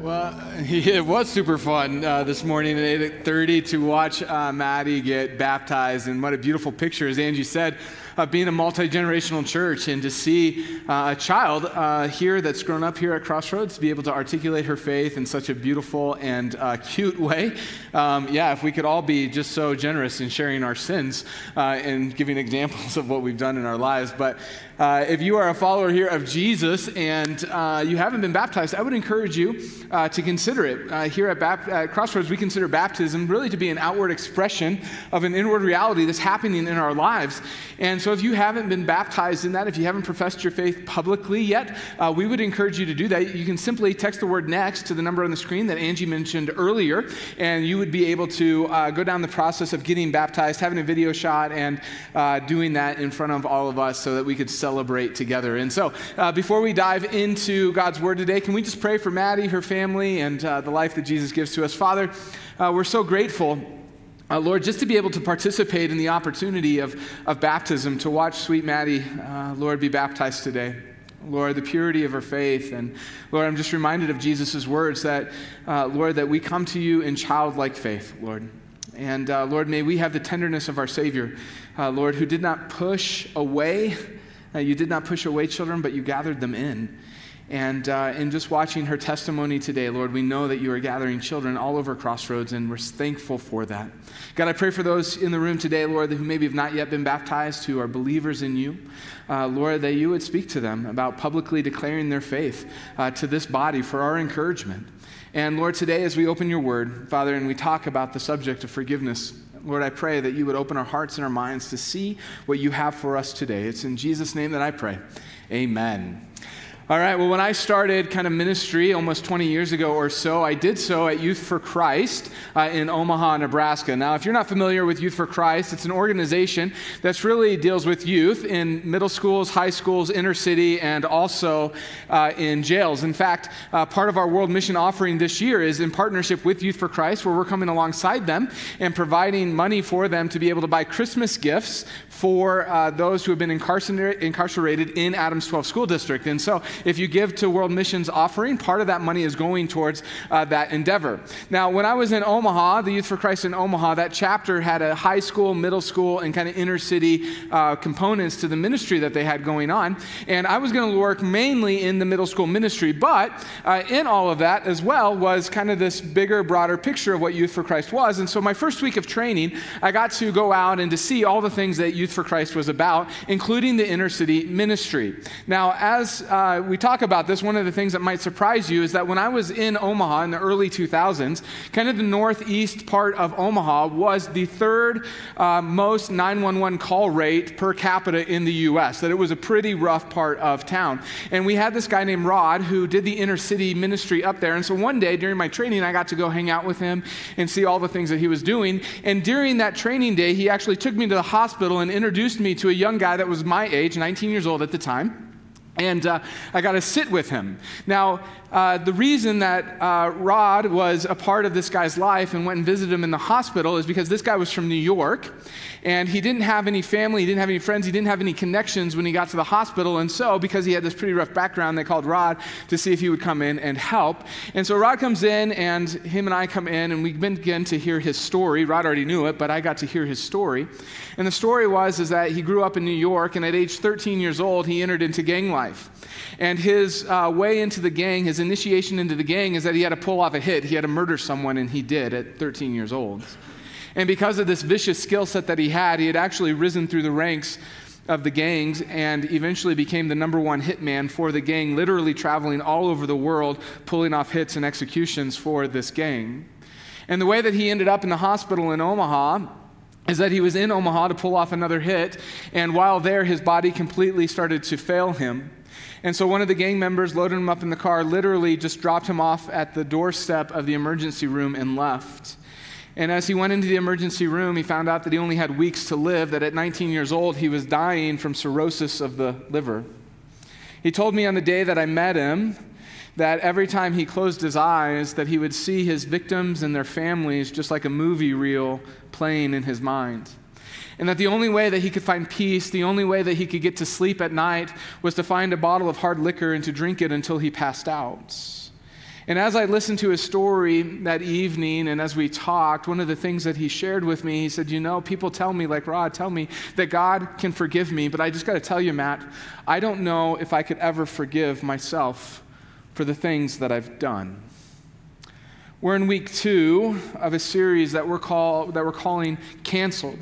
Well, it was super fun uh, this morning at 8:30 to watch uh, Maddie get baptized, and what a beautiful picture, as Angie said, of being a multi generational church and to see uh, a child uh, here that's grown up here at Crossroads be able to articulate her faith in such a beautiful and uh, cute way. Um, yeah, if we could all be just so generous in sharing our sins uh, and giving examples of what we've done in our lives. But uh, if you are a follower here of Jesus and uh, you haven't been baptized, I would encourage you to consider it. here at, Bap- at Crossroads, we consider baptism really to be an outward expression of an inward reality that's happening in our lives. And so so if you haven't been baptized in that, if you haven't professed your faith publicly yet, uh, we would encourage you to do that. You can simply text the word next to the number on the screen that Angie mentioned earlier, and you would be able to uh, go down the process of getting baptized, having a video shot, and uh, doing that in front of all of us so that we could celebrate together. And so uh, before we dive into God's word today, can we just pray for Maddie, her family, and uh, the life that Jesus gives to us? Father, uh, we're so grateful uh, Lord, just to be able to participate in the opportunity of, of baptism, to watch sweet Maddie, uh, Lord, be baptized today. Lord, the purity of her faith. And Lord, I'm just reminded of Jesus' words that, uh, Lord, that we come to you in childlike faith, Lord. And uh, Lord, may we have the tenderness of our Savior, uh, Lord, who did not push away. Uh, you did not push away children, but you gathered them in. And uh, in just watching her testimony today, Lord, we know that you are gathering children all over Crossroads, and we're thankful for that. God, I pray for those in the room today, Lord, who maybe have not yet been baptized, who are believers in you. Uh, Lord, that you would speak to them about publicly declaring their faith uh, to this body for our encouragement. And Lord, today as we open your word, Father, and we talk about the subject of forgiveness, Lord, I pray that you would open our hearts and our minds to see what you have for us today. It's in Jesus' name that I pray. Amen. All right, well, when I started kind of ministry almost 20 years ago or so, I did so at Youth for Christ uh, in Omaha, Nebraska. Now, if you're not familiar with Youth for Christ, it's an organization that really deals with youth in middle schools, high schools, inner city, and also uh, in jails. In fact, uh, part of our World Mission offering this year is in partnership with Youth for Christ, where we're coming alongside them and providing money for them to be able to buy Christmas gifts for uh, those who have been incarcerated in Adams 12 School District. And so, if you give to World Missions Offering, part of that money is going towards uh, that endeavor. Now, when I was in Omaha, the Youth for Christ in Omaha, that chapter had a high school, middle school, and kind of inner city uh, components to the ministry that they had going on. And I was going to work mainly in the middle school ministry, but uh, in all of that as well was kind of this bigger, broader picture of what Youth for Christ was. And so, my first week of training, I got to go out and to see all the things that Youth for Christ was about, including the inner city ministry. Now, as uh, we talk about this, one of the things that might surprise you is that when I was in Omaha in the early 2000s, kind of the northeast part of Omaha was the third uh, most 911 call rate per capita in the U.S., that it was a pretty rough part of town. And we had this guy named Rod who did the inner city ministry up there. And so one day during my training, I got to go hang out with him and see all the things that he was doing. And during that training day, he actually took me to the hospital and introduced me to a young guy that was my age, 19 years old at the time. And uh, I got to sit with him. Now, uh, the reason that uh, Rod was a part of this guy's life and went and visited him in the hospital is because this guy was from New York and he didn't have any family, he didn't have any friends, he didn't have any connections when he got to the hospital. And so, because he had this pretty rough background, they called Rod to see if he would come in and help. And so, Rod comes in, and him and I come in, and we begin to hear his story. Rod already knew it, but I got to hear his story. And the story was is that he grew up in New York, and at age 13 years old, he entered into gang life. And his uh, way into the gang, his initiation into the gang, is that he had to pull off a hit. He had to murder someone, and he did at 13 years old. And because of this vicious skill set that he had, he had actually risen through the ranks of the gangs and eventually became the number one hitman for the gang, literally traveling all over the world, pulling off hits and executions for this gang. And the way that he ended up in the hospital in Omaha is that he was in Omaha to pull off another hit, and while there, his body completely started to fail him. And so one of the gang members loaded him up in the car, literally just dropped him off at the doorstep of the emergency room and left. And as he went into the emergency room, he found out that he only had weeks to live, that at 19 years old, he was dying from cirrhosis of the liver. He told me on the day that I met him that every time he closed his eyes that he would see his victims and their families just like a movie reel playing in his mind and that the only way that he could find peace, the only way that he could get to sleep at night, was to find a bottle of hard liquor and to drink it until he passed out. And as I listened to his story that evening and as we talked, one of the things that he shared with me, he said, You know, people tell me, like Rod, tell me that God can forgive me, but I just got to tell you, Matt, I don't know if I could ever forgive myself for the things that I've done. We're in week two of a series that we're, call, that we're calling Canceled,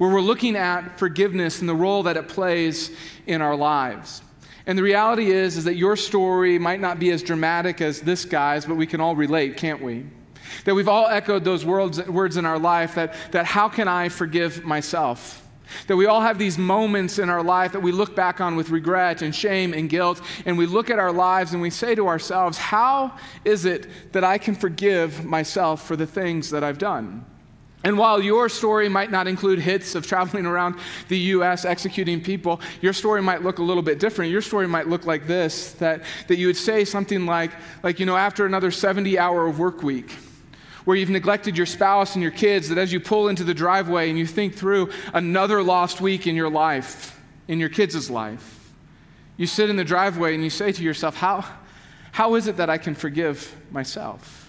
where we're looking at forgiveness and the role that it plays in our lives. And the reality is, is that your story might not be as dramatic as this guy's, but we can all relate, can't we? That we've all echoed those words, words in our life that, that how can I forgive myself? That we all have these moments in our life that we look back on with regret and shame and guilt, and we look at our lives and we say to ourselves, How is it that I can forgive myself for the things that I've done? And while your story might not include hits of traveling around the U.S. executing people, your story might look a little bit different. Your story might look like this that, that you would say something like, like, you know, after another 70 hour work week, where you've neglected your spouse and your kids, that as you pull into the driveway and you think through another lost week in your life, in your kids' life, you sit in the driveway and you say to yourself, How, how is it that I can forgive myself?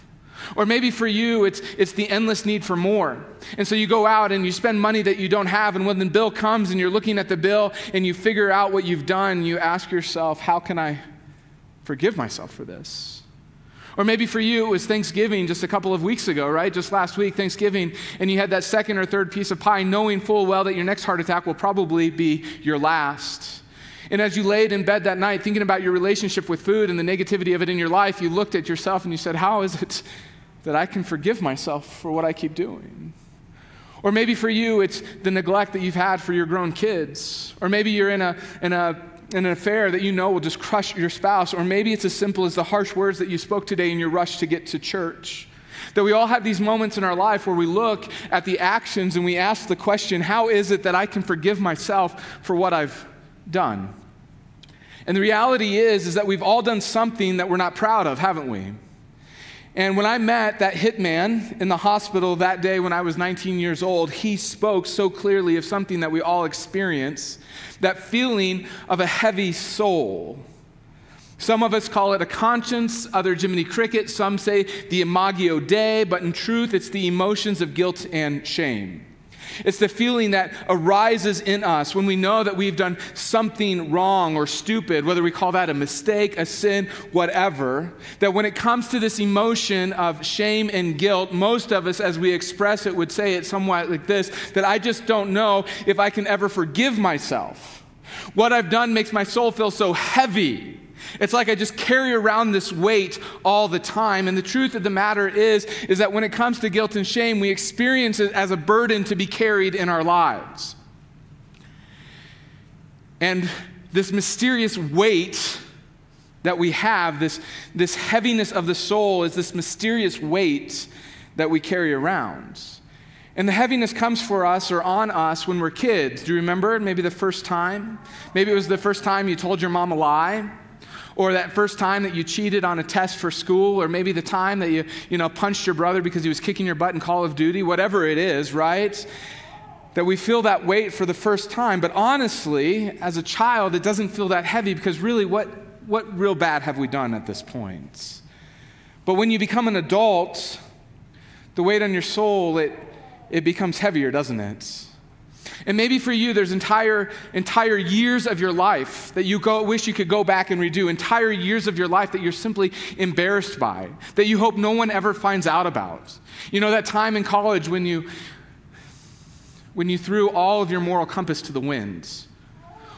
Or maybe for you, it's, it's the endless need for more. And so you go out and you spend money that you don't have, and when the bill comes and you're looking at the bill and you figure out what you've done, you ask yourself, How can I forgive myself for this? Or maybe for you, it was Thanksgiving just a couple of weeks ago, right? Just last week, Thanksgiving, and you had that second or third piece of pie, knowing full well that your next heart attack will probably be your last. And as you laid in bed that night, thinking about your relationship with food and the negativity of it in your life, you looked at yourself and you said, How is it that I can forgive myself for what I keep doing? Or maybe for you, it's the neglect that you've had for your grown kids. Or maybe you're in a, in a in an affair that you know will just crush your spouse, or maybe it's as simple as the harsh words that you spoke today in your rush to get to church. That we all have these moments in our life where we look at the actions and we ask the question, How is it that I can forgive myself for what I've done? And the reality is, is that we've all done something that we're not proud of, haven't we? And when I met that hitman in the hospital that day when I was 19 years old, he spoke so clearly of something that we all experience that feeling of a heavy soul. Some of us call it a conscience, other Jiminy Cricket, some say the imago Dei, but in truth, it's the emotions of guilt and shame. It's the feeling that arises in us when we know that we've done something wrong or stupid, whether we call that a mistake, a sin, whatever. That when it comes to this emotion of shame and guilt, most of us, as we express it, would say it somewhat like this that I just don't know if I can ever forgive myself. What I've done makes my soul feel so heavy. It's like I just carry around this weight all the time. And the truth of the matter is, is that when it comes to guilt and shame, we experience it as a burden to be carried in our lives. And this mysterious weight that we have, this, this heaviness of the soul, is this mysterious weight that we carry around. And the heaviness comes for us or on us when we're kids. Do you remember? Maybe the first time? Maybe it was the first time you told your mom a lie or that first time that you cheated on a test for school, or maybe the time that you, you know, punched your brother because he was kicking your butt in Call of Duty, whatever it is, right? That we feel that weight for the first time. But honestly, as a child, it doesn't feel that heavy because really, what, what real bad have we done at this point? But when you become an adult, the weight on your soul, it, it becomes heavier, doesn't it? And maybe for you, there's entire, entire years of your life that you go, wish you could go back and redo, entire years of your life that you're simply embarrassed by, that you hope no one ever finds out about. You know, that time in college when you, when you threw all of your moral compass to the winds,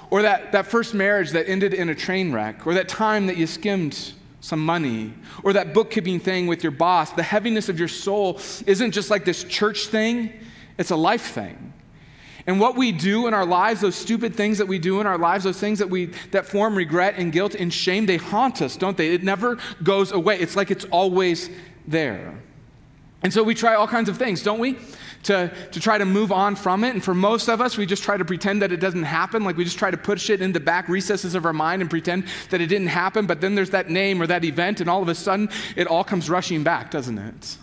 or that, that first marriage that ended in a train wreck, or that time that you skimmed some money, or that bookkeeping thing with your boss, the heaviness of your soul isn't just like this church thing, it's a life thing. And what we do in our lives, those stupid things that we do in our lives, those things that we that form regret and guilt and shame, they haunt us, don't they? It never goes away. It's like it's always there. And so we try all kinds of things, don't we? To, to try to move on from it. And for most of us, we just try to pretend that it doesn't happen. Like we just try to push it in the back recesses of our mind and pretend that it didn't happen. But then there's that name or that event, and all of a sudden it all comes rushing back, doesn't it?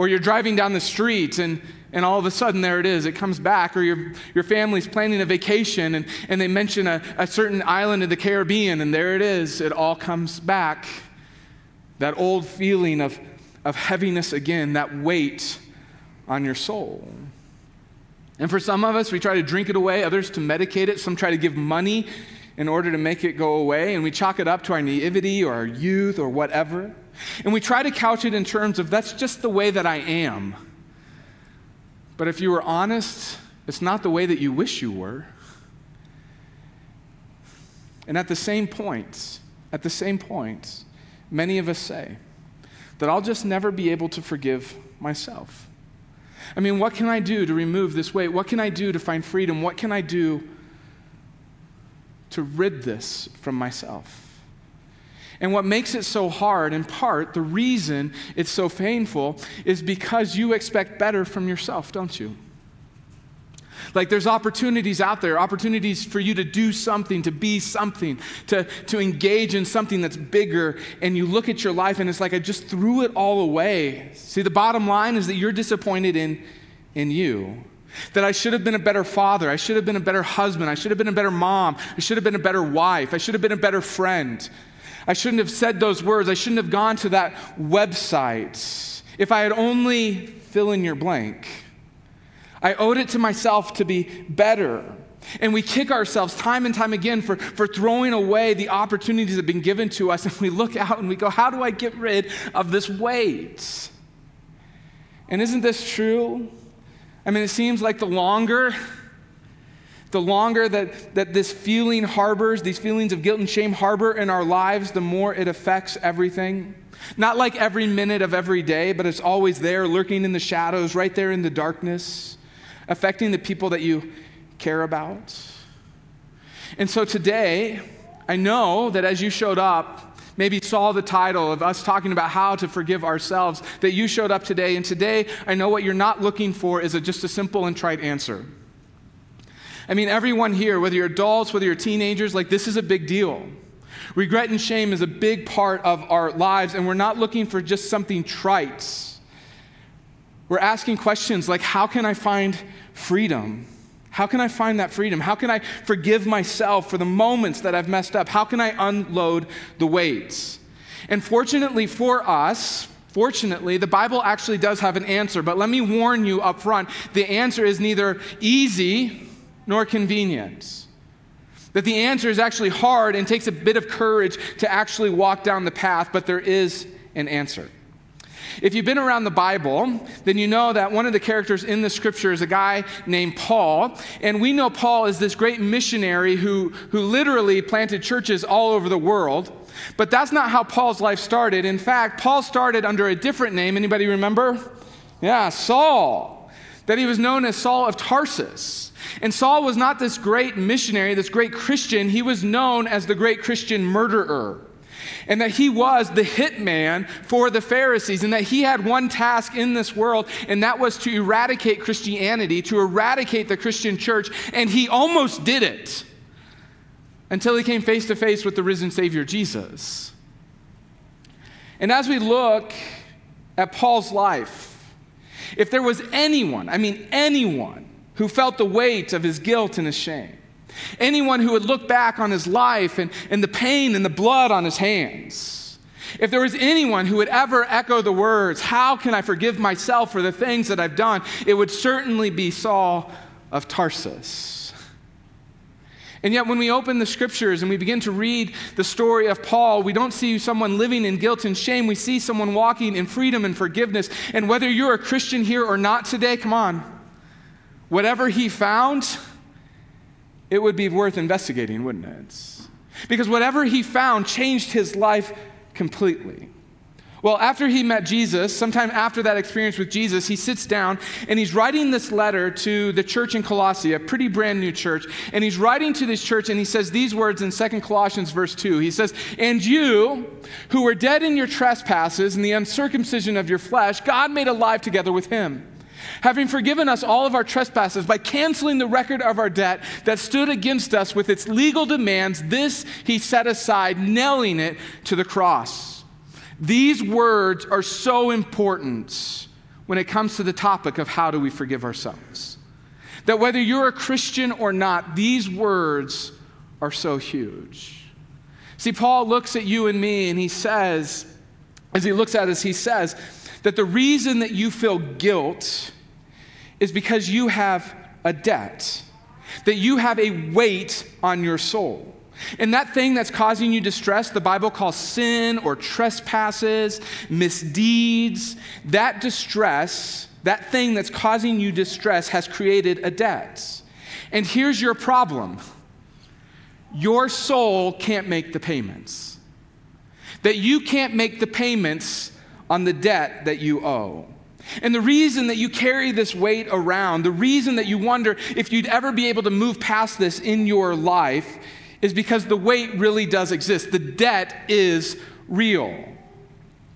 Or you're driving down the street and, and all of a sudden there it is, it comes back. Or your, your family's planning a vacation and, and they mention a, a certain island in the Caribbean and there it is, it all comes back that old feeling of, of heaviness again, that weight on your soul. And for some of us, we try to drink it away, others to medicate it, some try to give money in order to make it go away, and we chalk it up to our naivety or our youth or whatever. And we try to couch it in terms of that's just the way that I am. But if you were honest, it's not the way that you wish you were. And at the same point, at the same point, many of us say that I'll just never be able to forgive myself. I mean, what can I do to remove this weight? What can I do to find freedom? What can I do to rid this from myself? And what makes it so hard, in part, the reason it's so painful, is because you expect better from yourself, don't you? Like there's opportunities out there, opportunities for you to do something, to be something, to, to engage in something that's bigger. And you look at your life and it's like, I just threw it all away. See, the bottom line is that you're disappointed in, in you. That I should have been a better father. I should have been a better husband. I should have been a better mom. I should have been a better wife. I should have been a better friend. I shouldn't have said those words. I shouldn't have gone to that website. If I had only fill in your blank. I owed it to myself to be better. And we kick ourselves time and time again for, for throwing away the opportunities that have been given to us. And we look out and we go, How do I get rid of this weight? And isn't this true? I mean, it seems like the longer, the longer that, that this feeling harbors, these feelings of guilt and shame harbor in our lives, the more it affects everything. Not like every minute of every day, but it's always there, lurking in the shadows, right there in the darkness affecting the people that you care about. And so today, I know that as you showed up, maybe saw the title of us talking about how to forgive ourselves, that you showed up today. And today, I know what you're not looking for is a, just a simple and trite answer. I mean, everyone here, whether you're adults, whether you're teenagers, like this is a big deal. Regret and shame is a big part of our lives, and we're not looking for just something trite. We're asking questions like, how can I find freedom? How can I find that freedom? How can I forgive myself for the moments that I've messed up? How can I unload the weights? And fortunately for us, fortunately, the Bible actually does have an answer. But let me warn you up front the answer is neither easy nor convenience. That the answer is actually hard and takes a bit of courage to actually walk down the path, but there is an answer. If you've been around the Bible, then you know that one of the characters in the scripture is a guy named Paul. And we know Paul is this great missionary who, who literally planted churches all over the world. But that's not how Paul's life started. In fact, Paul started under a different name. Anybody remember? Yeah, Saul. That he was known as Saul of Tarsus. And Saul was not this great missionary, this great Christian. He was known as the great Christian murderer and that he was the hitman for the Pharisees, and that he had one task in this world, and that was to eradicate Christianity, to eradicate the Christian church, and he almost did it until he came face to face with the risen Savior Jesus. And as we look at Paul's life, if there was anyone, I mean anyone, who felt the weight of his guilt and his shame, Anyone who would look back on his life and, and the pain and the blood on his hands. If there was anyone who would ever echo the words, How can I forgive myself for the things that I've done? it would certainly be Saul of Tarsus. And yet, when we open the scriptures and we begin to read the story of Paul, we don't see someone living in guilt and shame. We see someone walking in freedom and forgiveness. And whether you're a Christian here or not today, come on, whatever he found, it would be worth investigating, wouldn't it? Because whatever he found changed his life completely. Well, after he met Jesus, sometime after that experience with Jesus, he sits down and he's writing this letter to the church in Colossae, a pretty brand new church. And he's writing to this church and he says these words in Second Colossians, verse 2. He says, And you, who were dead in your trespasses and the uncircumcision of your flesh, God made alive together with him having forgiven us all of our trespasses by canceling the record of our debt that stood against us with its legal demands, this he set aside, nailing it to the cross. These words are so important when it comes to the topic of how do we forgive ourselves. That whether you're a Christian or not, these words are so huge. See, Paul looks at you and me and he says, as he looks at us, he says that the reason that you feel guilt is because you have a debt, that you have a weight on your soul. And that thing that's causing you distress, the Bible calls sin or trespasses, misdeeds, that distress, that thing that's causing you distress has created a debt. And here's your problem your soul can't make the payments, that you can't make the payments on the debt that you owe. And the reason that you carry this weight around, the reason that you wonder if you'd ever be able to move past this in your life, is because the weight really does exist. The debt is real.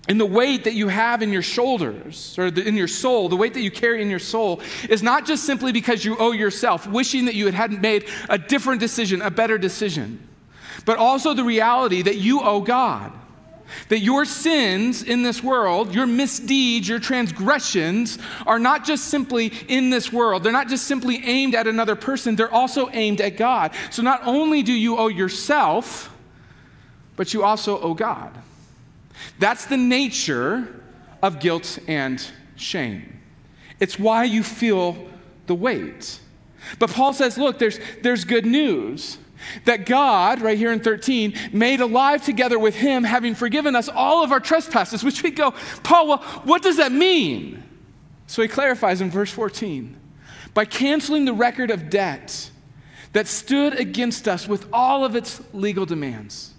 And the weight that you have in your shoulders or in your soul, the weight that you carry in your soul, is not just simply because you owe yourself, wishing that you hadn't made a different decision, a better decision, but also the reality that you owe God. That your sins in this world, your misdeeds, your transgressions are not just simply in this world. They're not just simply aimed at another person, they're also aimed at God. So not only do you owe yourself, but you also owe God. That's the nature of guilt and shame. It's why you feel the weight. But Paul says, look, there's, there's good news that God, right here in 13, made alive together with him, having forgiven us all of our trespasses, which we go, Paul, well, what does that mean? So he clarifies in verse 14 by canceling the record of debt that stood against us with all of its legal demands.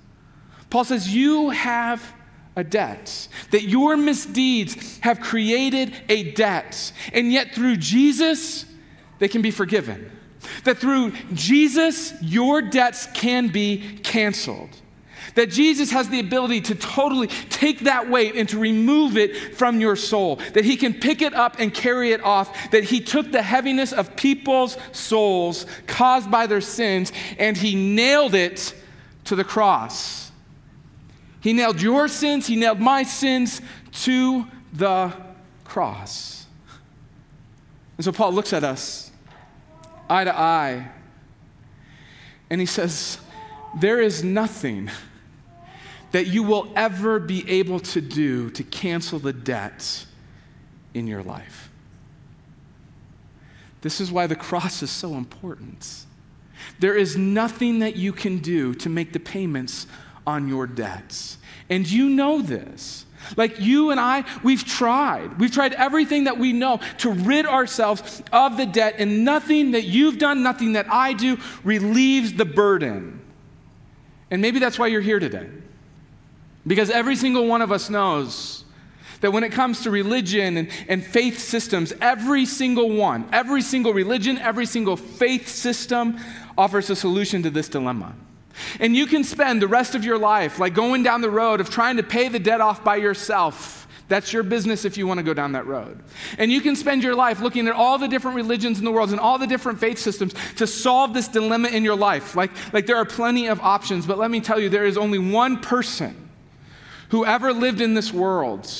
Paul says, You have a debt, that your misdeeds have created a debt, and yet through Jesus, they can be forgiven. That through Jesus, your debts can be canceled. That Jesus has the ability to totally take that weight and to remove it from your soul. That he can pick it up and carry it off. That he took the heaviness of people's souls caused by their sins and he nailed it to the cross. He nailed your sins, he nailed my sins to the cross. And so Paul looks at us eye to eye. And he says, There is nothing that you will ever be able to do to cancel the debt in your life. This is why the cross is so important. There is nothing that you can do to make the payments on your debts. And you know this. Like you and I, we've tried. We've tried everything that we know to rid ourselves of the debt, and nothing that you've done, nothing that I do, relieves the burden. And maybe that's why you're here today. Because every single one of us knows that when it comes to religion and, and faith systems, every single one, every single religion, every single faith system offers a solution to this dilemma. And you can spend the rest of your life like going down the road of trying to pay the debt off by yourself. That's your business if you want to go down that road. And you can spend your life looking at all the different religions in the world and all the different faith systems to solve this dilemma in your life. Like, like there are plenty of options, but let me tell you, there is only one person who ever lived in this world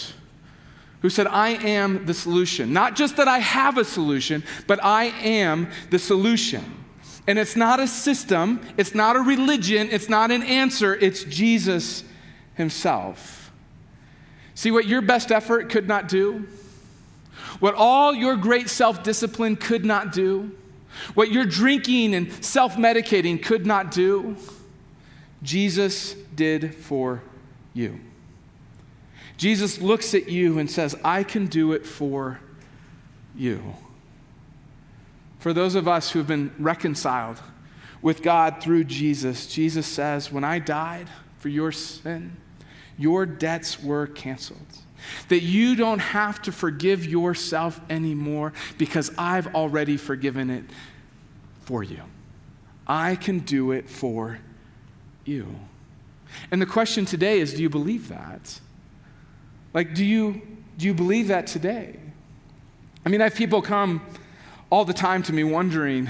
who said, I am the solution. Not just that I have a solution, but I am the solution. And it's not a system, it's not a religion, it's not an answer, it's Jesus Himself. See what your best effort could not do? What all your great self discipline could not do? What your drinking and self medicating could not do? Jesus did for you. Jesus looks at you and says, I can do it for you. For those of us who have been reconciled with God through Jesus, Jesus says, When I died for your sin, your debts were canceled. That you don't have to forgive yourself anymore because I've already forgiven it for you. I can do it for you. And the question today is do you believe that? Like, do you, do you believe that today? I mean, I have people come all the time to me wondering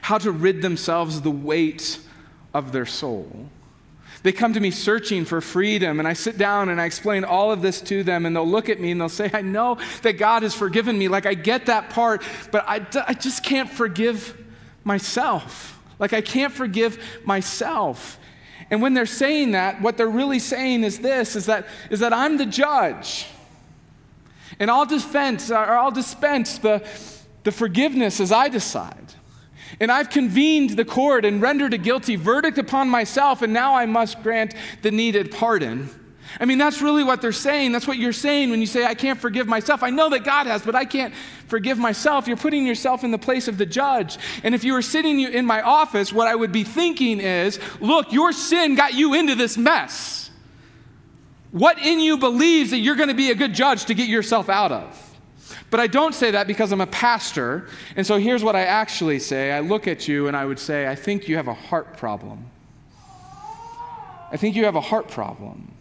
how to rid themselves of the weight of their soul. They come to me searching for freedom, and I sit down and I explain all of this to them, and they'll look at me and they'll say, I know that God has forgiven me. Like, I get that part, but I, I just can't forgive myself. Like, I can't forgive myself. And when they're saying that, what they're really saying is this is that, is that I'm the judge. And I'll dispense, or I'll dispense the, the forgiveness as I decide. And I've convened the court and rendered a guilty verdict upon myself, and now I must grant the needed pardon. I mean, that's really what they're saying. That's what you're saying when you say, I can't forgive myself. I know that God has, but I can't forgive myself. You're putting yourself in the place of the judge. And if you were sitting in my office, what I would be thinking is, look, your sin got you into this mess. What in you believes that you're going to be a good judge to get yourself out of? But I don't say that because I'm a pastor. And so here's what I actually say I look at you and I would say, I think you have a heart problem. I think you have a heart problem.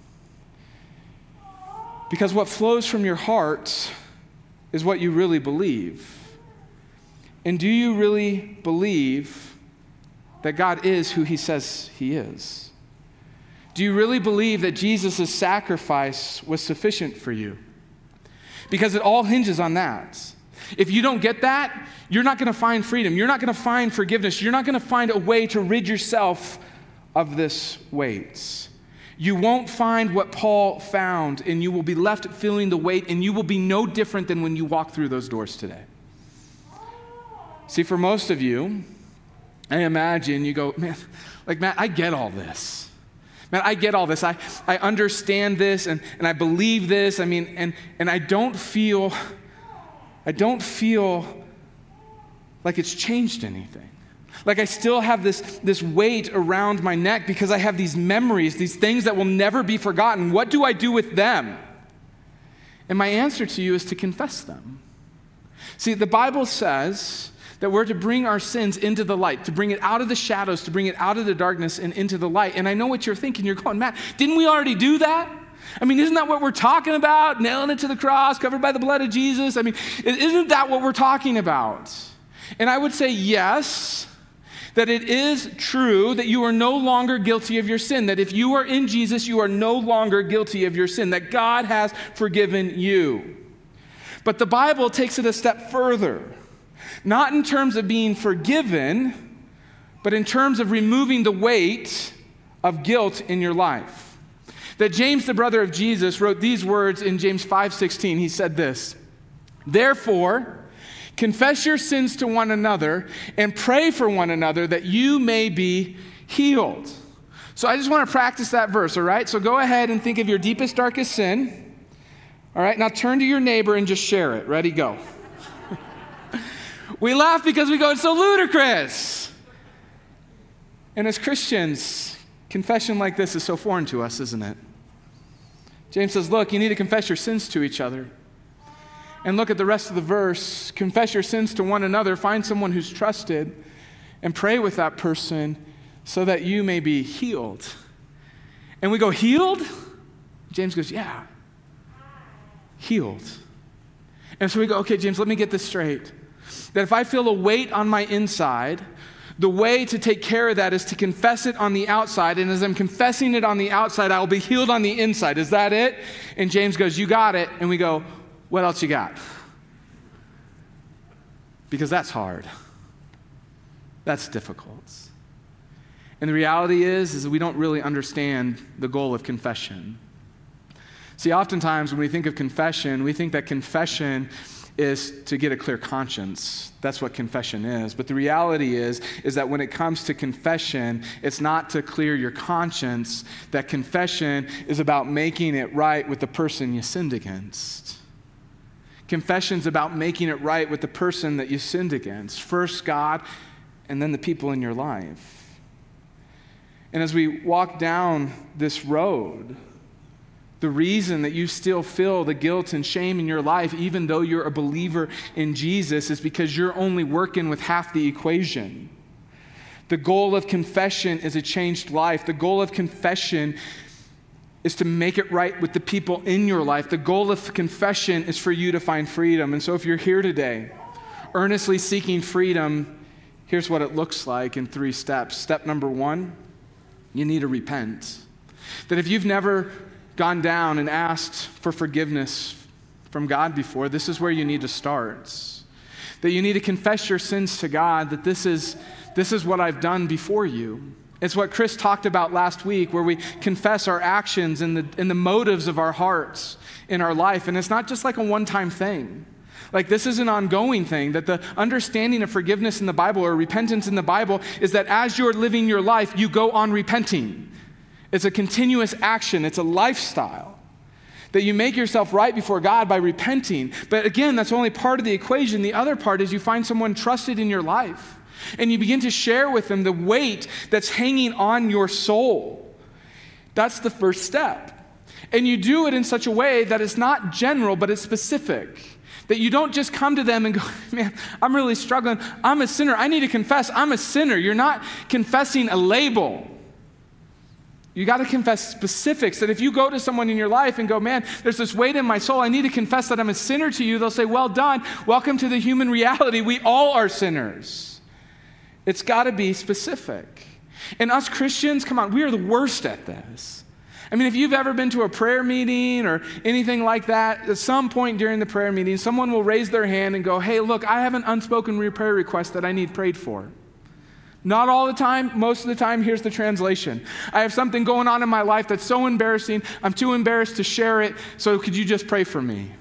Because what flows from your heart is what you really believe. And do you really believe that God is who he says he is? Do you really believe that Jesus' sacrifice was sufficient for you? Because it all hinges on that. If you don't get that, you're not going to find freedom. You're not going to find forgiveness. You're not going to find a way to rid yourself of this weight you won't find what Paul found, and you will be left feeling the weight, and you will be no different than when you walk through those doors today. See, for most of you, I imagine you go, man, like, Matt, I get all this. Man, I get all this. I, I understand this and, and I believe this. I mean, and, and I don't feel, I don't feel like it's changed anything. Like I still have this, this weight around my neck because I have these memories, these things that will never be forgotten. What do I do with them? And my answer to you is to confess them. See, the Bible says that we're to bring our sins into the light, to bring it out of the shadows, to bring it out of the darkness and into the light. And I know what you're thinking. You're going, Matt, didn't we already do that? I mean, isn't that what we're talking about? Nailing it to the cross, covered by the blood of Jesus? I mean, isn't that what we're talking about? And I would say yes, that it is true that you are no longer guilty of your sin, that if you are in Jesus, you are no longer guilty of your sin, that God has forgiven you. But the Bible takes it a step further, not in terms of being forgiven, but in terms of removing the weight of guilt in your life. That James, the brother of Jesus, wrote these words in James 5:16. He said this: Therefore, Confess your sins to one another and pray for one another that you may be healed. So I just want to practice that verse, all right? So go ahead and think of your deepest, darkest sin. All right, now turn to your neighbor and just share it. Ready, go. We laugh because we go, it's so ludicrous. And as Christians, confession like this is so foreign to us, isn't it? James says, look, you need to confess your sins to each other and look at the rest of the verse. Confess your sins to one another, find someone who's trusted, and pray with that person so that you may be healed. And we go, Healed? James goes, Yeah, healed. And so we go, Okay, James, let me get this straight. That if I feel a weight on my inside, the way to take care of that is to confess it on the outside. And as I'm confessing it on the outside, I will be healed on the inside. Is that it? And James goes, You got it. And we go, what else you got? Because that's hard. That's difficult. And the reality is is we don't really understand the goal of confession. See, oftentimes when we think of confession, we think that confession is to get a clear conscience. That's what confession is. But the reality is is that when it comes to confession, it's not to clear your conscience. That confession is about making it right with the person you sinned against. Confession's about making it right with the person that you sinned against. First God, and then the people in your life. And as we walk down this road, the reason that you still feel the guilt and shame in your life, even though you're a believer in Jesus, is because you're only working with half the equation. The goal of confession is a changed life. The goal of confession is to make it right with the people in your life. The goal of confession is for you to find freedom. And so if you're here today, earnestly seeking freedom, here's what it looks like in three steps. Step number one, you need to repent. That if you've never gone down and asked for forgiveness from God before, this is where you need to start. That you need to confess your sins to God, that this is, this is what I've done before you. It's what Chris talked about last week, where we confess our actions and the, and the motives of our hearts in our life. And it's not just like a one time thing. Like, this is an ongoing thing that the understanding of forgiveness in the Bible or repentance in the Bible is that as you're living your life, you go on repenting. It's a continuous action, it's a lifestyle. That you make yourself right before God by repenting. But again, that's only part of the equation. The other part is you find someone trusted in your life and you begin to share with them the weight that's hanging on your soul. That's the first step. And you do it in such a way that it's not general, but it's specific. That you don't just come to them and go, man, I'm really struggling. I'm a sinner. I need to confess I'm a sinner. You're not confessing a label. You got to confess specifics that if you go to someone in your life and go, man, there's this weight in my soul, I need to confess that I'm a sinner to you, they'll say, well done. Welcome to the human reality. We all are sinners. It's got to be specific. And us Christians, come on, we are the worst at this. I mean, if you've ever been to a prayer meeting or anything like that, at some point during the prayer meeting, someone will raise their hand and go, Hey, look, I have an unspoken prayer request that I need prayed for. Not all the time, most of the time, here's the translation. I have something going on in my life that's so embarrassing, I'm too embarrassed to share it, so could you just pray for me?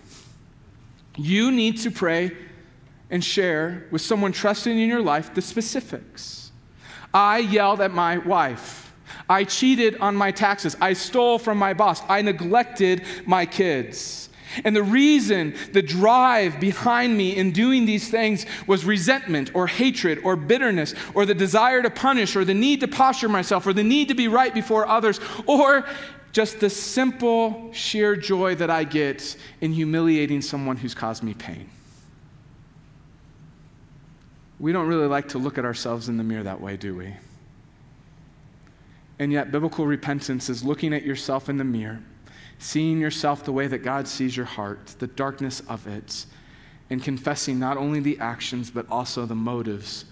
You need to pray and share with someone trusting in your life the specifics. I yelled at my wife. I cheated on my taxes. I stole from my boss. I neglected my kids. And the reason, the drive behind me in doing these things was resentment or hatred or bitterness or the desire to punish or the need to posture myself or the need to be right before others or just the simple, sheer joy that I get in humiliating someone who's caused me pain we don't really like to look at ourselves in the mirror that way, do we? And yet, biblical repentance is looking at yourself in the mirror, seeing yourself the way that God sees your heart, the darkness of it, and confessing not only the actions, but also the motives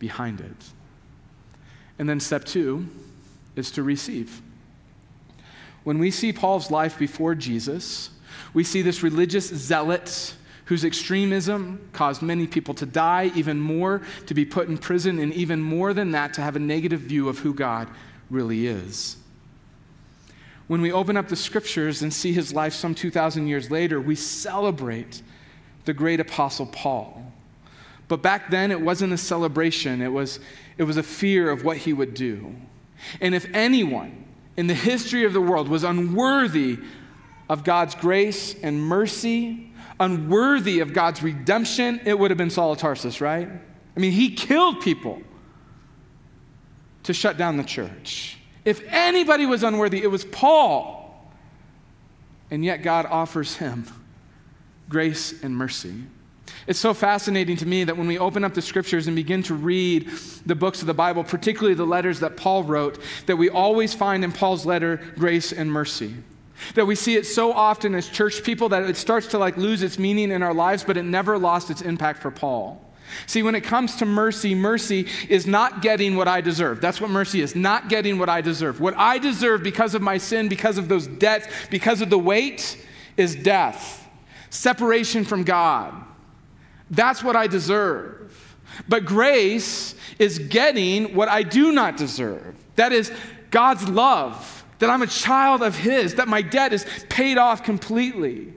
behind it. And then, step two is to receive. When we see Paul's life before Jesus, we see this religious zealot whose extremism caused many people to die, even more to be put in prison, and even more than that, to have a negative view of who God really is. When we open up the scriptures and see his life some 2,000 years later, we celebrate the great apostle Paul. But back then, it wasn't a celebration, it was, it was a fear of what he would do. And if anyone in the history of the world was unworthy of God's grace and mercy, unworthy of God's redemption, it would have been Saul of Tarsus, right? I mean, he killed people to shut down the church. If anybody was unworthy, it was Paul. And yet God offers him grace and mercy. It's so fascinating to me that when we open up the scriptures and begin to read the books of the Bible, particularly the letters that Paul wrote, that we always find in Paul's letter grace and mercy. That we see it so often as church people that it starts to like lose its meaning in our lives, but it never lost its impact for Paul. See, when it comes to mercy, mercy is not getting what I deserve. That's what mercy is, not getting what I deserve. What I deserve because of my sin, because of those debts, because of the weight, is death, separation from God. That's what I deserve. But grace is getting what I do not deserve. That is God's love that I'm a child of His, that my debt is paid off completely.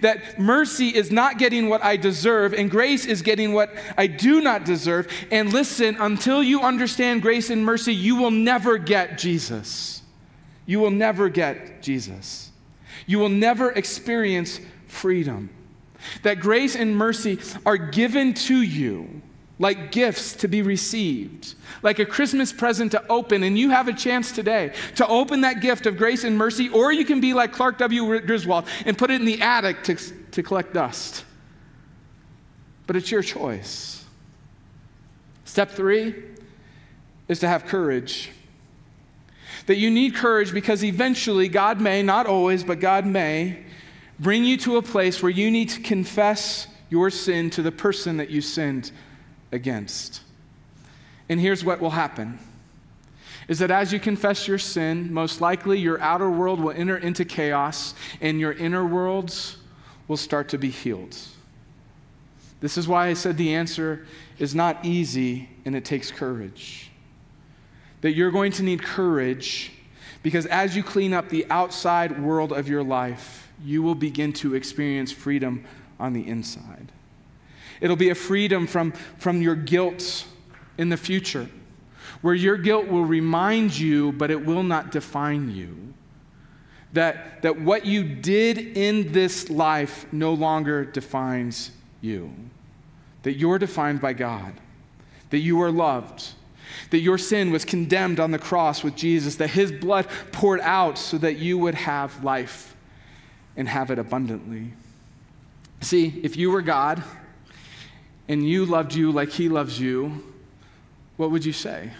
That mercy is not getting what I deserve, and grace is getting what I do not deserve. And listen, until you understand grace and mercy, you will never get Jesus. You will never get Jesus. You will never experience freedom. That grace and mercy are given to you like gifts to be received, like a Christmas present to open. And you have a chance today to open that gift of grace and mercy, or you can be like Clark W. Griswold and put it in the attic to, to collect dust. But it's your choice. Step three is to have courage. That you need courage because eventually God may, not always, but God may, bring you to a place where you need to confess your sin to the person that you sinned against. And here's what will happen is that as you confess your sin, most likely your outer world will enter into chaos and your inner worlds will start to be healed. This is why I said the answer is not easy and it takes courage. that you're going to need courage because as you clean up the outside world of your life, you will begin to experience freedom on the inside. It'll be a freedom from, from your guilt in the future, where your guilt will remind you, but it will not define you. That, that what you did in this life no longer defines you. That you're defined by God. That you are loved. That your sin was condemned on the cross with Jesus. That his blood poured out so that you would have life and have it abundantly. See, if you were God and you loved you like he loves you, what would you say?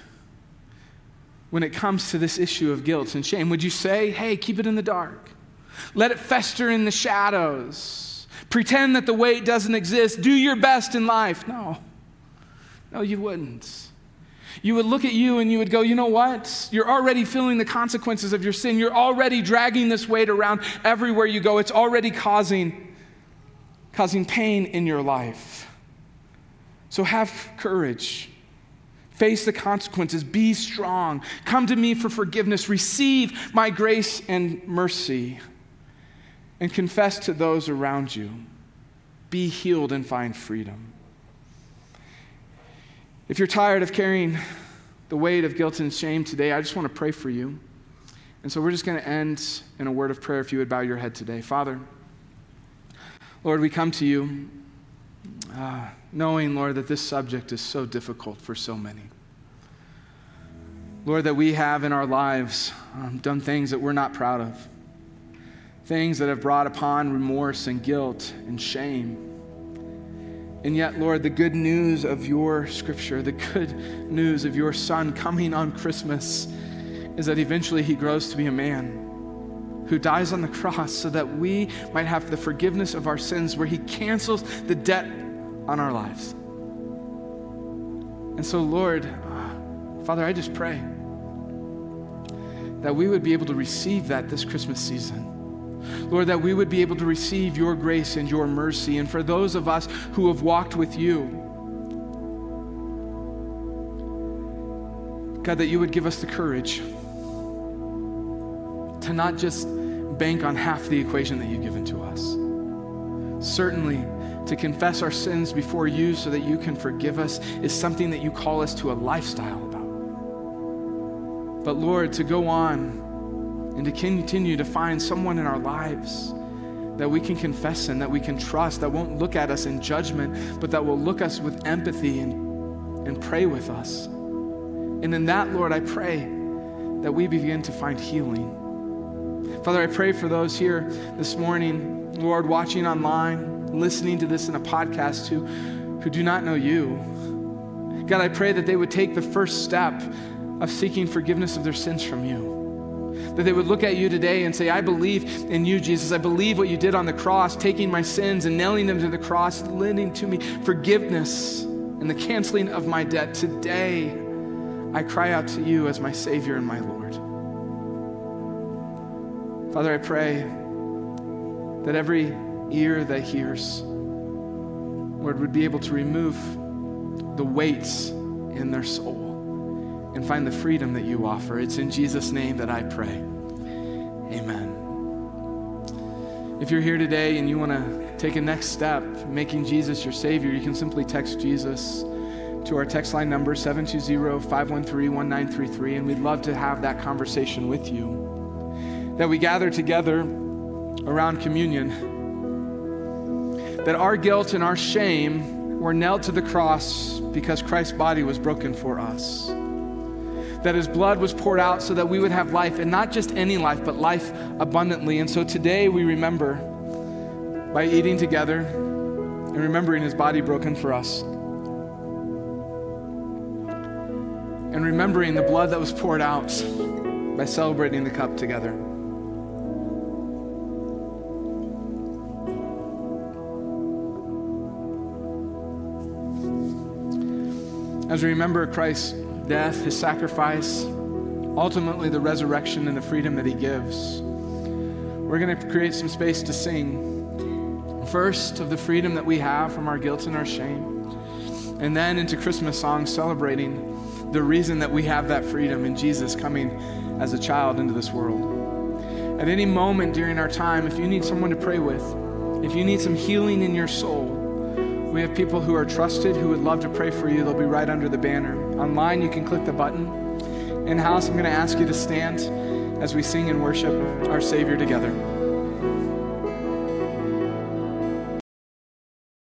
When it comes to this issue of guilt and shame, would you say, hey, keep it in the dark? Let it fester in the shadows. Pretend that the weight doesn't exist. Do your best in life. No. No, you wouldn't. You would look at you and you would go, you know what? You're already feeling the consequences of your sin. You're already dragging this weight around everywhere you go. It's already causing, causing pain in your life. So have courage. Face the consequences. Be strong. Come to me for forgiveness. Receive my grace and mercy. And confess to those around you. Be healed and find freedom. If you're tired of carrying the weight of guilt and shame today, I just want to pray for you. And so we're just going to end in a word of prayer if you would bow your head today. Father, Lord, we come to you uh, knowing, Lord, that this subject is so difficult for so many. Lord, that we have in our lives um, done things that we're not proud of, things that have brought upon remorse and guilt and shame. And yet, Lord, the good news of your scripture, the good news of your son coming on Christmas, is that eventually he grows to be a man who dies on the cross so that we might have the forgiveness of our sins, where he cancels the debt on our lives. And so, Lord, uh, Father, I just pray that we would be able to receive that this Christmas season. Lord, that we would be able to receive your grace and your mercy. And for those of us who have walked with you, God, that you would give us the courage to not just bank on half the equation that you've given to us. Certainly, to confess our sins before you so that you can forgive us is something that you call us to a lifestyle about. But Lord, to go on and to continue to find someone in our lives that we can confess in, that we can trust, that won't look at us in judgment, but that will look us with empathy and, and pray with us. And in that, Lord, I pray that we begin to find healing. Father, I pray for those here this morning, Lord, watching online, listening to this in a podcast who, who do not know you. God, I pray that they would take the first step of seeking forgiveness of their sins from you. That they would look at you today and say, I believe in you, Jesus. I believe what you did on the cross, taking my sins and nailing them to the cross, lending to me forgiveness and the canceling of my debt. Today, I cry out to you as my Savior and my Lord. Father, I pray that every ear that hears, Lord, would be able to remove the weights in their soul and find the freedom that you offer. It's in Jesus' name that I pray. Amen. If you're here today and you want to take a next step, making Jesus your Savior, you can simply text Jesus to our text line number 720-513-1933 and we'd love to have that conversation with you that we gather together around communion that our guilt and our shame were nailed to the cross because Christ's body was broken for us that his blood was poured out so that we would have life, and not just any life, but life abundantly. And so today we remember by eating together and remembering his body broken for us. And remembering the blood that was poured out by celebrating the cup together. As we remember Christ's death, his sacrifice, ultimately the resurrection and the freedom that he gives. We're going to create some space to sing. First, of the freedom that we have from our guilt and our shame, and then into Christmas songs celebrating the reason that we have that freedom in Jesus coming as a child into this world. At any moment during our time, if you need someone to pray with, if you need some healing in your soul, we have people who are trusted who would love to pray for you. They'll be right under the banner. Online, you can click the button. In house, I'm going to ask you to stand as we sing and worship our Savior together.